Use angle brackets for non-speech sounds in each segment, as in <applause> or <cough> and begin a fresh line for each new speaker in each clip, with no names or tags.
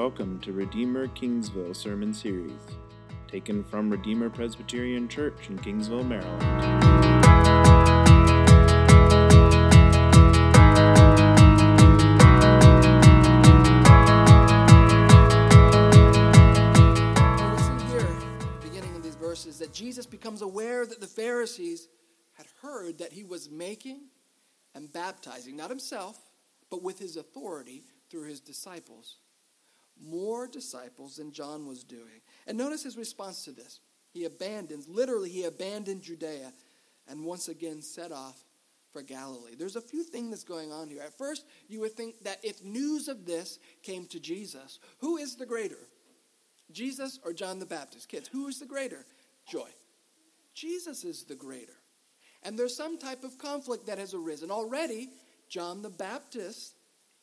welcome to Redeemer Kingsville Sermon Series, taken from Redeemer Presbyterian Church in Kingsville, Maryland.
See here, beginning of these verses, that Jesus becomes aware that the Pharisees had heard that he was making and baptizing, not himself, but with his authority through his disciples. More disciples than John was doing. And notice his response to this. He abandons, literally, he abandoned Judea and once again set off for Galilee. There's a few things that's going on here. At first, you would think that if news of this came to Jesus, who is the greater? Jesus or John the Baptist? Kids, who is the greater? Joy. Jesus is the greater. And there's some type of conflict that has arisen. Already, John the Baptist,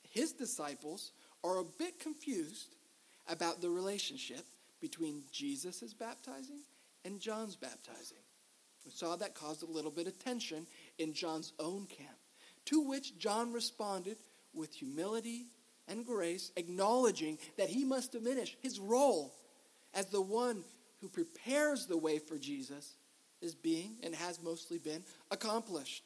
his disciples, are a bit confused about the relationship between Jesus' baptizing and John's baptizing. We saw that caused a little bit of tension in John's own camp, to which John responded with humility and grace, acknowledging that he must diminish his role as the one who prepares the way for Jesus is being and has mostly been accomplished.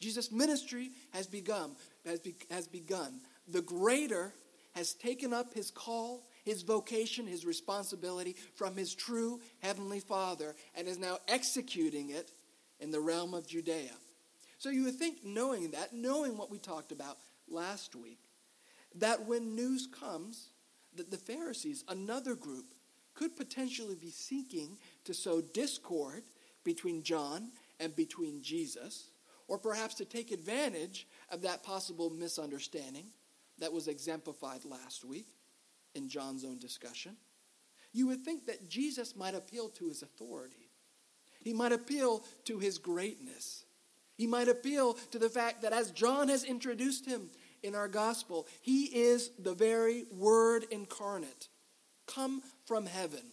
Jesus' ministry has begun, has, be, has begun. The greater has taken up his call, his vocation, his responsibility from his true heavenly Father and is now executing it in the realm of Judea. So you would think, knowing that, knowing what we talked about last week, that when news comes that the Pharisees, another group, could potentially be seeking to sow discord between John and between Jesus, or perhaps to take advantage of that possible misunderstanding that was exemplified last week in John's own discussion, you would think that Jesus might appeal to his authority. He might appeal to his greatness. He might appeal to the fact that as John has introduced him in our gospel, he is the very Word incarnate, come from heaven.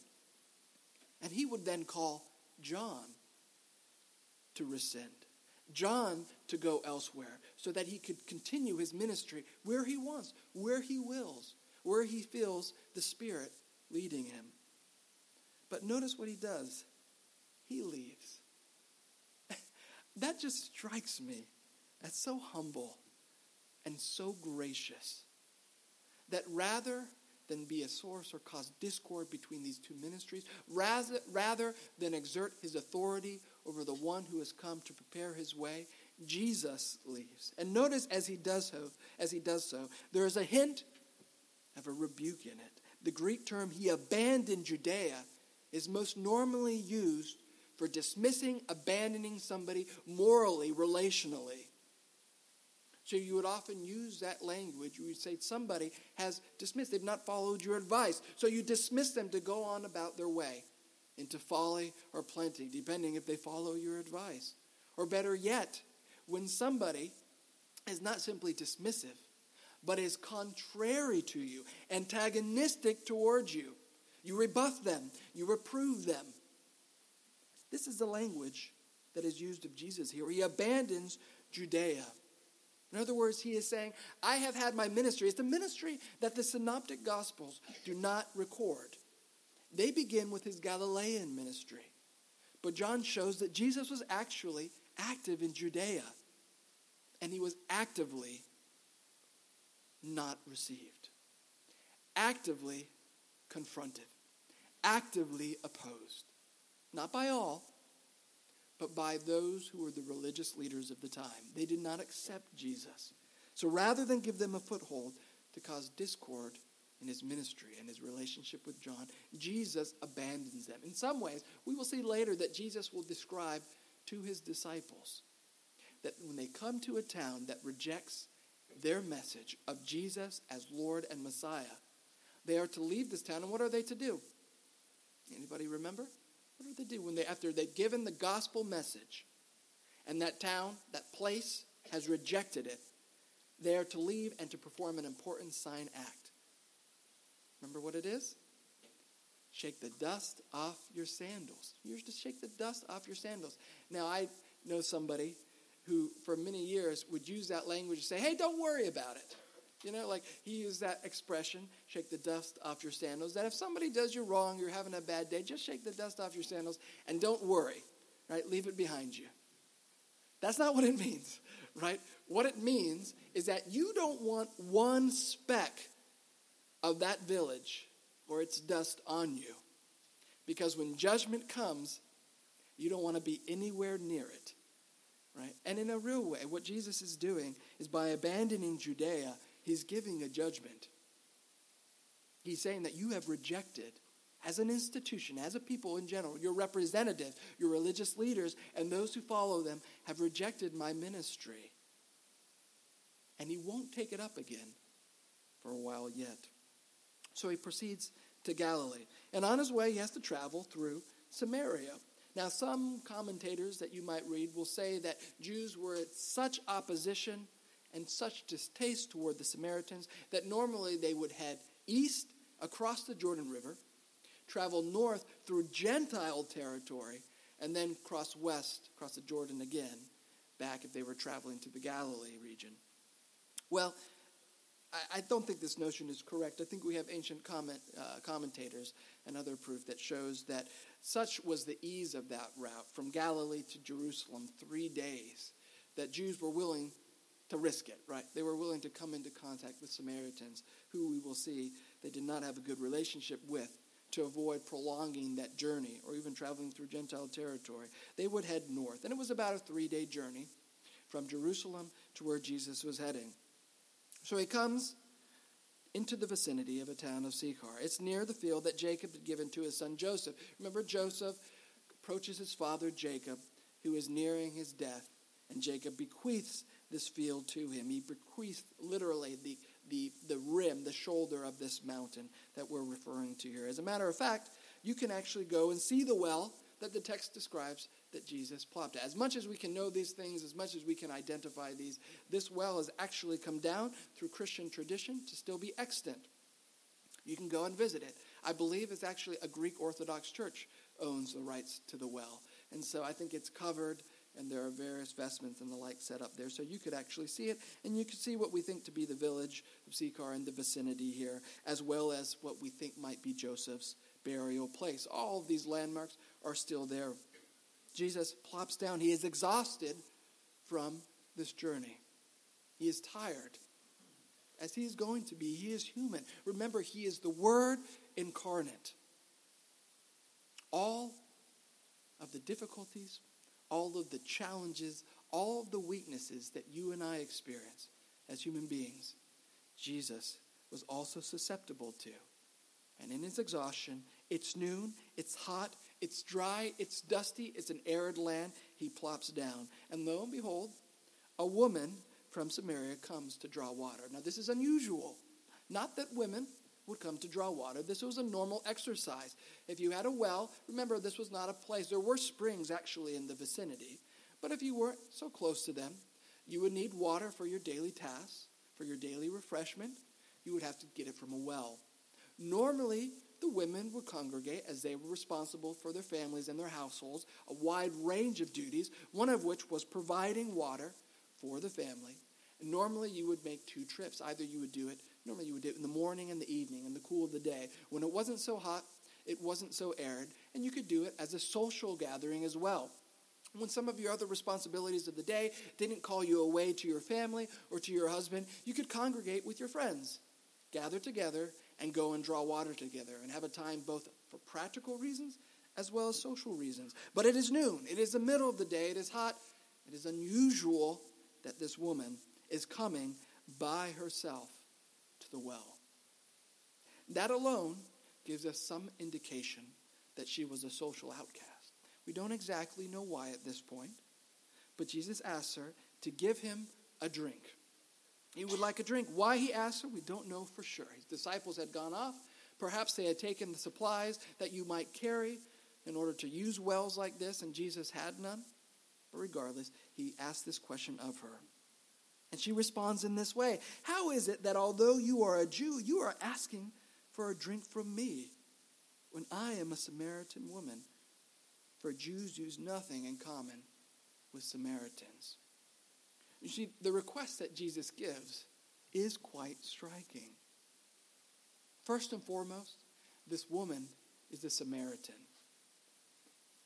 And he would then call John to rescind, John to go elsewhere, so that he could continue his ministry where he wants, where he wills, where he feels the Spirit leading him. But notice what he does he leaves. <laughs> that just strikes me as so humble and so gracious that rather than be a source or cause discord between these two ministries, rather, rather than exert his authority over the one who has come to prepare his way, Jesus leaves. And notice as he does so, as he does so, there is a hint of a rebuke in it. The Greek term he abandoned Judea is most normally used for dismissing, abandoning somebody morally, relationally. So you would often use that language. You would say somebody has dismissed, they've not followed your advice. So you dismiss them to go on about their way into folly or plenty, depending if they follow your advice. Or better yet, when somebody is not simply dismissive, but is contrary to you, antagonistic towards you. You rebuff them, you reprove them. This is the language that is used of Jesus here. He abandons Judea. In other words, he is saying, I have had my ministry. It's the ministry that the synoptic gospels do not record. They begin with his Galilean ministry. But John shows that Jesus was actually active in Judea, and he was actively not received, actively confronted, actively opposed. Not by all, but by those who were the religious leaders of the time. They did not accept Jesus. So rather than give them a foothold to cause discord his ministry and his relationship with John, Jesus abandons them. In some ways, we will see later that Jesus will describe to his disciples that when they come to a town that rejects their message of Jesus as Lord and Messiah, they are to leave this town, and what are they to do? Anybody remember? What do they do when they after they've given the gospel message and that town, that place has rejected it? They are to leave and to perform an important sign act. Remember what it is? Shake the dust off your sandals. You're to shake the dust off your sandals. Now I know somebody who for many years would use that language and say, hey, don't worry about it. You know, like he used that expression, shake the dust off your sandals. That if somebody does you wrong, you're having a bad day, just shake the dust off your sandals and don't worry, right? Leave it behind you. That's not what it means, <laughs> right? What it means is that you don't want one speck of that village or its dust on you. Because when judgment comes, you don't want to be anywhere near it. Right? And in a real way, what Jesus is doing is by abandoning Judea, he's giving a judgment. He's saying that you have rejected, as an institution, as a people in general, your representative, your religious leaders, and those who follow them have rejected my ministry. And he won't take it up again for a while yet. So he proceeds to Galilee. And on his way, he has to travel through Samaria. Now, some commentators that you might read will say that Jews were at such opposition and such distaste toward the Samaritans that normally they would head east across the Jordan River, travel north through Gentile territory, and then cross west, across the Jordan again, back if they were traveling to the Galilee region. Well, I, don't think this notion is correct. I think we have ancient comment, uh, commentators and other proof that shows that such was the ease of that route from Galilee to Jerusalem, three days, that Jews were willing to risk it, right? They were willing to come into contact with Samaritans, who we will see they did not have a good relationship with, to avoid prolonging that journey or even traveling through Gentile territory. They would head north, and it was about a three day journey from Jerusalem to where Jesus was heading. So he comes into the vicinity of a town of Sychar. It's near the field that Jacob had given to his son Joseph. Remember, Joseph approaches his father Jacob, who is nearing his death, and Jacob bequeaths this field to him. He bequeaths literally the, the, the rim, the shoulder of this mountain that we're referring to here. As a matter of fact, you can actually go and see the well that the text describes that Jesus plopped. As much as we can know these things, as much as we can identify these, this well has actually come down through Christian tradition to still be extant. You can go and visit it. I believe it's actually a Greek Orthodox church owns the rights to the well. And so I think it's covered and there are various vestments and the like set up there. So you could actually see it, and you could see what we think to be the village of Sychar and the vicinity here, as well as what we think might be Joseph's burial place. All of these landmarks are still there. Jesus plops down. He is exhausted from this journey. He is tired. As he is going to be, he is human. Remember, he is the Word incarnate. All of the difficulties, all of the challenges, all of the weaknesses that you and I experience as human beings, Jesus was also susceptible to. And in his exhaustion, it's noon, it's hot, it's dry, it's dusty, it's an arid land. He plops down. And lo and behold, a woman from Samaria comes to draw water. Now, this is unusual. Not that women would come to draw water. This was a normal exercise. If you had a well, remember, this was not a place. There were springs actually in the vicinity. But if you weren't so close to them, you would need water for your daily tasks, for your daily refreshment. You would have to get it from a well. Normally, the women would congregate as they were responsible for their families and their households, a wide range of duties, one of which was providing water for the family. And normally you would make two trips. Either you would do it, normally you would do it in the morning and the evening, in the cool of the day, when it wasn't so hot, it wasn't so arid, and you could do it as a social gathering as well. When some of your other responsibilities of the day didn't call you away to your family or to your husband, you could congregate with your friends, gather together, and go and draw water together and have a time both for practical reasons as well as social reasons. But it is noon, it is the middle of the day, it is hot, it is unusual that this woman is coming by herself to the well. That alone gives us some indication that she was a social outcast. We don't exactly know why at this point, but Jesus asks her to give him a drink. He would like a drink. Why he asked her, we don't know for sure. His disciples had gone off. Perhaps they had taken the supplies that you might carry in order to use wells like this, and Jesus had none. But regardless, he asked this question of her. And she responds in this way How is it that although you are a Jew, you are asking for a drink from me when I am a Samaritan woman? For Jews use nothing in common with Samaritans. You see, the request that Jesus gives is quite striking. First and foremost, this woman is a Samaritan.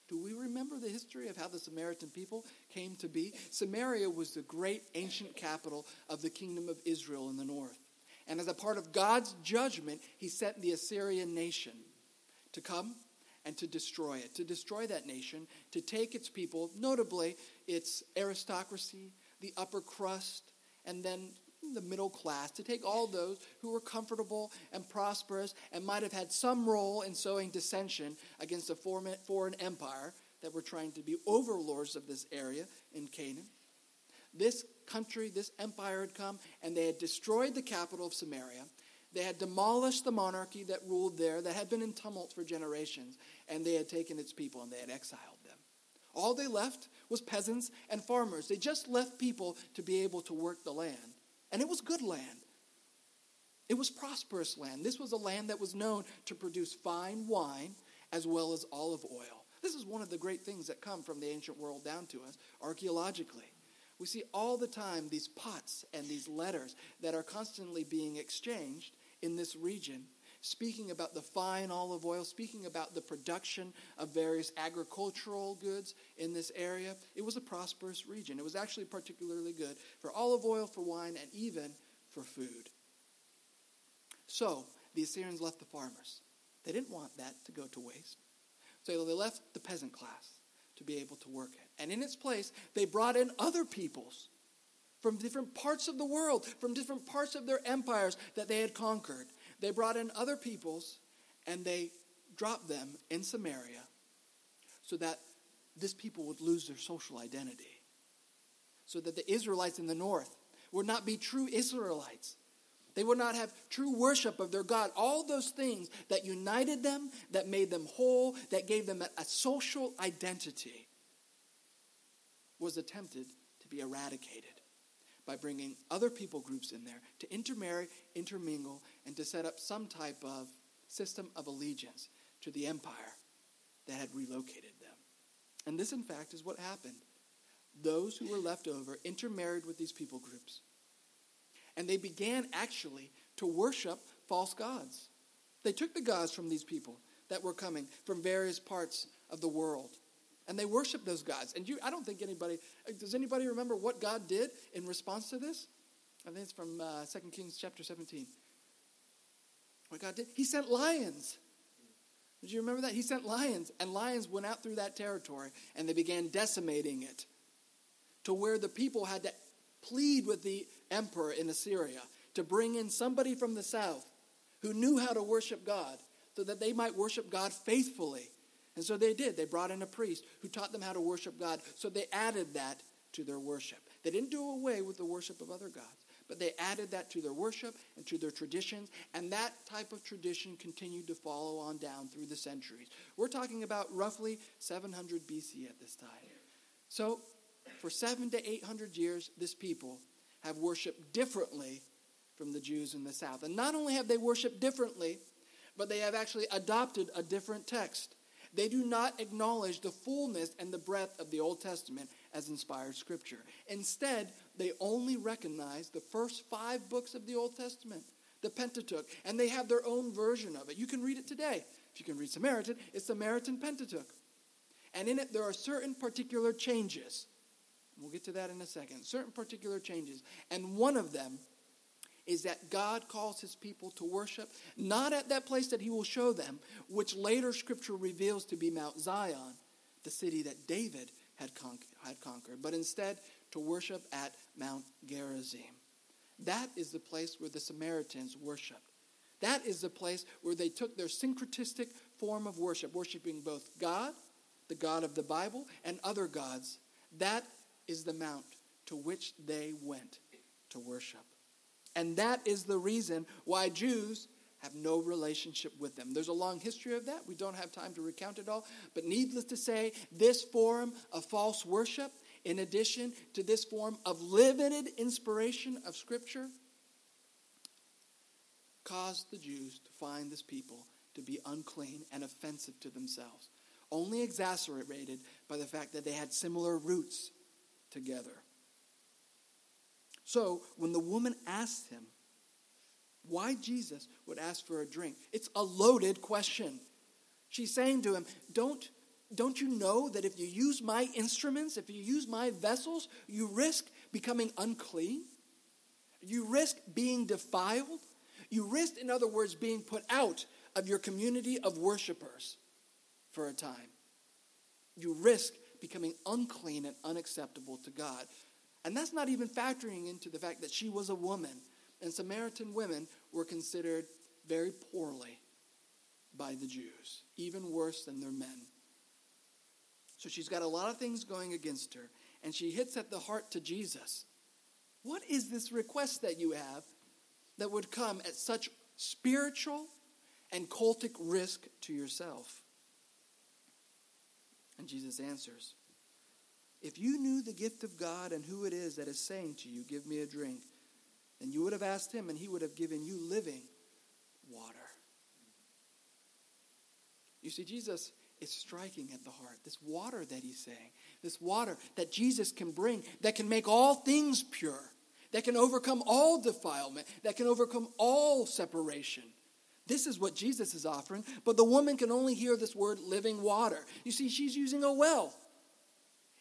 Do we remember the history of how the Samaritan people came to be? Samaria was the great ancient capital of the kingdom of Israel in the north. And as a part of God's judgment, he sent the Assyrian nation to come and to destroy it, to destroy that nation, to take its people, notably its aristocracy, the upper crust, and then the middle class, to take all those who were comfortable and prosperous and might have had some role in sowing dissension against a foreign empire that were trying to be overlords of this area in Canaan. This country, this empire had come, and they had destroyed the capital of Samaria. They had demolished the monarchy that ruled there, that had been in tumult for generations, and they had taken its people and they had exiled. All they left was peasants and farmers. They just left people to be able to work the land. And it was good land. It was prosperous land. This was a land that was known to produce fine wine as well as olive oil. This is one of the great things that come from the ancient world down to us archaeologically. We see all the time these pots and these letters that are constantly being exchanged in this region, speaking about the fine olive oil, speaking about the production of various agricultural goods in this area. It was a prosperous region. It was actually particularly good for olive oil, for wine, and even for food. So the Assyrians left the farmers. They didn't want that to go to waste. So they left the peasant class to be able to work it. And in its place, they brought in other peoples from different parts of the world, from different parts of their empires that they had conquered. They brought in other peoples and they dropped them in Samaria so that this people would lose their social identity. So that the Israelites in the north would not be true Israelites. They would not have true worship of their God. All those things that united them, that made them whole, that gave them a, social identity was attempted to be eradicated by bringing other people groups in there to intermarry, intermingle, and to set up some type of system of allegiance to the empire that had relocated them. And this, in fact, is what happened. Those who were left over intermarried with these people groups. And they began actually to worship false gods. They took the gods from these people that were coming from various parts of the world and they worship those gods. And you, I don't think anybody, does anybody remember what God did in response to this? I think it's from uh, 2 Kings chapter 17. What God did? He sent lions. Did you remember that? He sent lions, and lions went out through that territory, and they began decimating it to where the people had to plead with the emperor in Assyria to bring in somebody from the south who knew how to worship God so that they might worship God faithfully and so they did. They brought in a priest who taught them how to worship God. So they added that to their worship. They didn't do away with the worship of other gods, but they added that to their worship and to their traditions. And that type of tradition continued to follow on down through the centuries. We're talking about roughly 700 BC at this time. So for seven to 800 years, this people have worshiped differently from the Jews in the south. And not only have they worshiped differently, but they have actually adopted a different text. They do not acknowledge the fullness and the breadth of the Old Testament as inspired scripture. Instead, they only recognize the first five books of the Old Testament, the Pentateuch, and they have their own version of it. You can read it today. If you can read Samaritan, it's Samaritan Pentateuch. And in it, there are certain particular changes. We'll get to that in a second. Certain particular changes. And one of them is that God calls his people to worship not at that place that he will show them, which later scripture reveals to be Mount Zion, the city that David had, con- had conquered, but instead to worship at Mount Gerizim. That is the place where the Samaritans worshiped. That is the place where they took their syncretistic form of worship, worshiping both God, the God of the Bible, and other gods. That is the mount to which they went to worship. And that is the reason why Jews have no relationship with them. There's a long history of that. We don't have time to recount it all. But needless to say, this form of false worship, in addition to this form of limited inspiration of Scripture, caused the Jews to find this people to be unclean and offensive to themselves, only exacerbated by the fact that they had similar roots together. So when the woman asked him why Jesus would ask for a drink. It's a loaded question. She's saying to him, Don't, don't you know that if you use my instruments, if you use my vessels, you risk becoming unclean? You risk being defiled? You risk, in other words, being put out of your community of worshipers for a time. You risk becoming unclean and unacceptable to God. And that's not even factoring into the fact that she was a woman. And Samaritan women were considered very poorly by the Jews, even worse than their men. So she's got a lot of things going against her, and she hits at the heart to Jesus. What is this request that you have that would come at such spiritual and cultic risk to yourself? And Jesus answers If you knew the gift of God and who it is that is saying to you, Give me a drink, then you would have asked him, and he would have given you living water. You see, Jesus is striking at the heart. This water that he's saying, this water that Jesus can bring, that can make all things pure, that can overcome all defilement, that can overcome all separation. This is what Jesus is offering, but the woman can only hear this word living water. You see, she's using a well.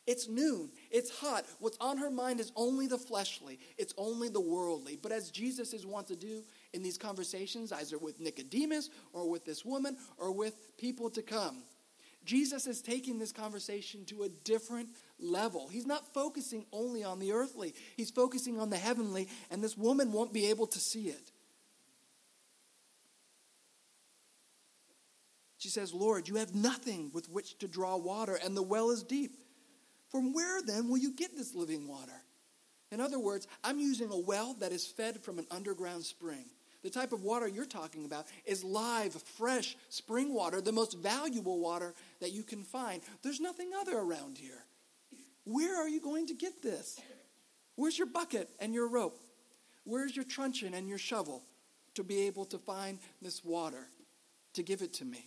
It's noon. It's hot. What's on her mind is only the fleshly, it's only the worldly. But as Jesus is wont to do in these conversations, either with Nicodemus or with this woman or with people to come, Jesus is taking this conversation to a different level. He's not focusing only on the earthly, he's focusing on the heavenly, and this woman won't be able to see it. She says, Lord, you have nothing with which to draw water, and the well is deep. From where then will you get this living water? In other words, I'm using a well that is fed from an underground spring. The type of water you're talking about is live, fresh spring water, the most valuable water that you can find. There's nothing other around here. Where are you going to get this? Where's your bucket and your rope? Where's your truncheon and your shovel to be able to find this water, to give it to me?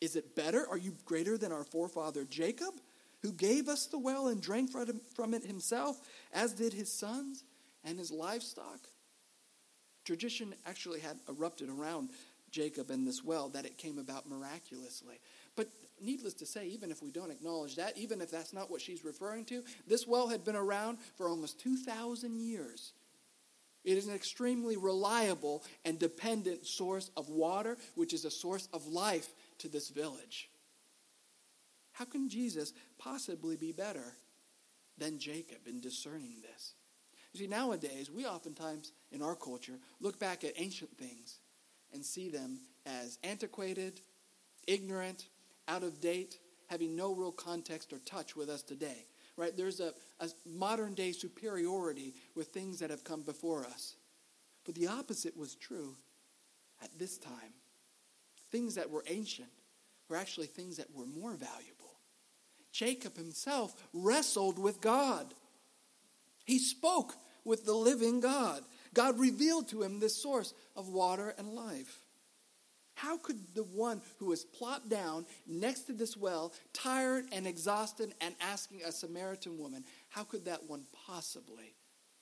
Is it better? Are you greater than our forefather Jacob? Who gave us the well and drank from it himself, as did his sons and his livestock. Tradition actually had erupted around Jacob and this well that it came about miraculously. But needless to say, even if we don't acknowledge that, even if that's not what she's referring to, this well had been around for almost 2,000 years. It is an extremely reliable and dependent source of water, which is a source of life to this village. How can Jesus possibly be better than Jacob in discerning this? You see, nowadays, we oftentimes in our culture look back at ancient things and see them as antiquated, ignorant, out of date, having no real context or touch with us today. Right? There's a, a modern day superiority with things that have come before us. But the opposite was true at this time. Things that were ancient were actually things that were more valuable. Jacob himself wrestled with God. He spoke with the living God. God revealed to him this source of water and life. How could the one who was plopped down next to this well, tired and exhausted, and asking a Samaritan woman, how could that one possibly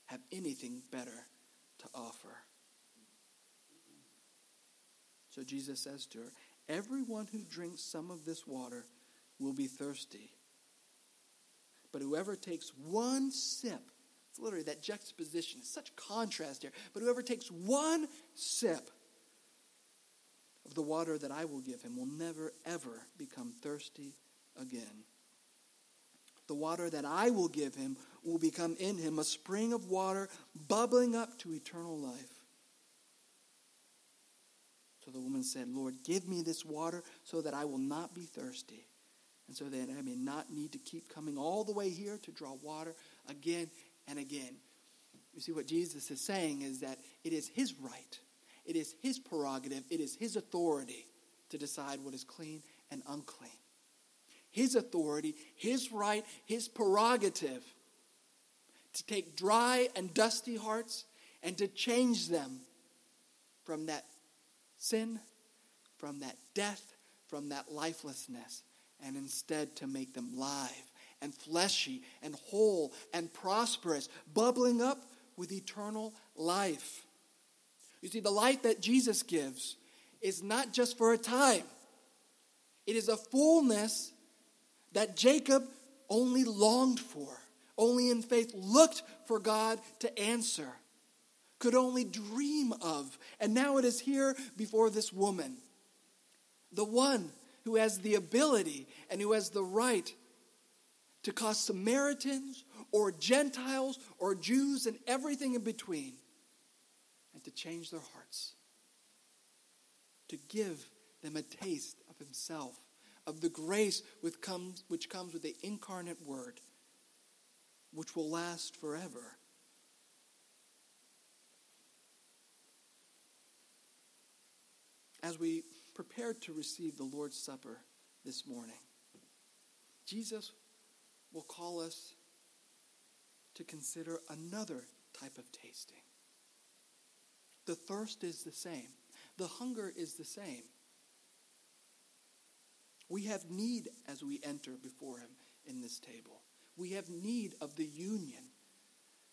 have anything better to offer? So Jesus says to her, Everyone who drinks some of this water will be thirsty. But whoever takes one sip, it's literally that juxtaposition, it's such contrast here. But whoever takes one sip of the water that I will give him will never, ever become thirsty again. The water that I will give him will become in him a spring of water bubbling up to eternal life. So the woman said, Lord, give me this water so that I will not be thirsty and so that I may not need to keep coming all the way here to draw water again and again. You see, what Jesus is saying is that it is his right, it is his prerogative, it is his authority to decide what is clean and unclean. His authority, his right, his prerogative to take dry and dusty hearts and to change them from that sin, from that death, from that lifelessness and instead to make them live and fleshy and whole and prosperous, bubbling up with eternal life. You see, the life that Jesus gives is not just for a time, it is a fullness that Jacob only longed for, only in faith looked for God to answer, could only dream of. And now it is here before this woman, the one who has the ability and who has the right to cause Samaritans or Gentiles or Jews and everything in between and to change their hearts, to give them a taste of Himself, of the grace which comes, which comes with the incarnate Word, which will last forever. As we prepare to receive the Lord's Supper this morning, Jesus will call us to consider another type of tasting. The thirst is the same, the hunger is the same. We have need as we enter before Him in this table. We have need of the union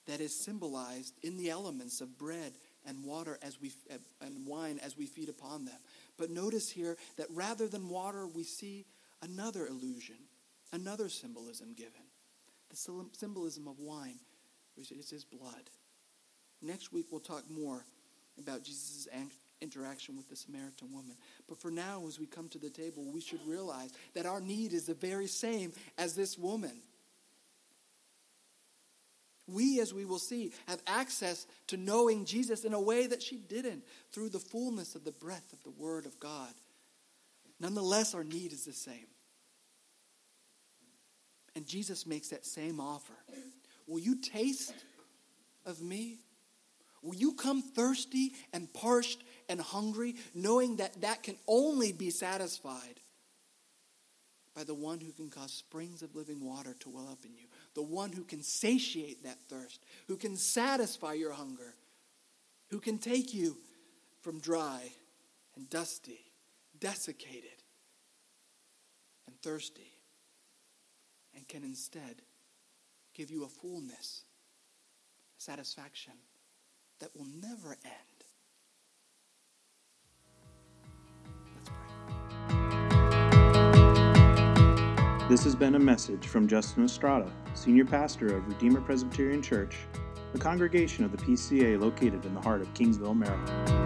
that is symbolized in the elements of bread and water as we and wine as we feed upon them. But notice here that rather than water, we see another illusion, another symbolism given. The symbolism of wine, which is his blood. Next week, we'll talk more about Jesus' interaction with the Samaritan woman. But for now, as we come to the table, we should realize that our need is the very same as this woman. We, as we will see, have access to knowing Jesus in a way that she didn't through the fullness of the breath of the Word of God. Nonetheless, our need is the same. And Jesus makes that same offer. Will you taste of me? Will you come thirsty and parched and hungry, knowing that that can only be satisfied by the one who can cause springs of living water to well up in you, the one who can satiate that thirst, who can satisfy your hunger, who can take you from dry and dusty, desiccated, and thirsty and can instead give you a fullness, a satisfaction that will never end.
This has been a message from Justin Estrada, Senior Pastor of Redeemer Presbyterian Church, a congregation of the PCA located in the heart of Kingsville, Maryland.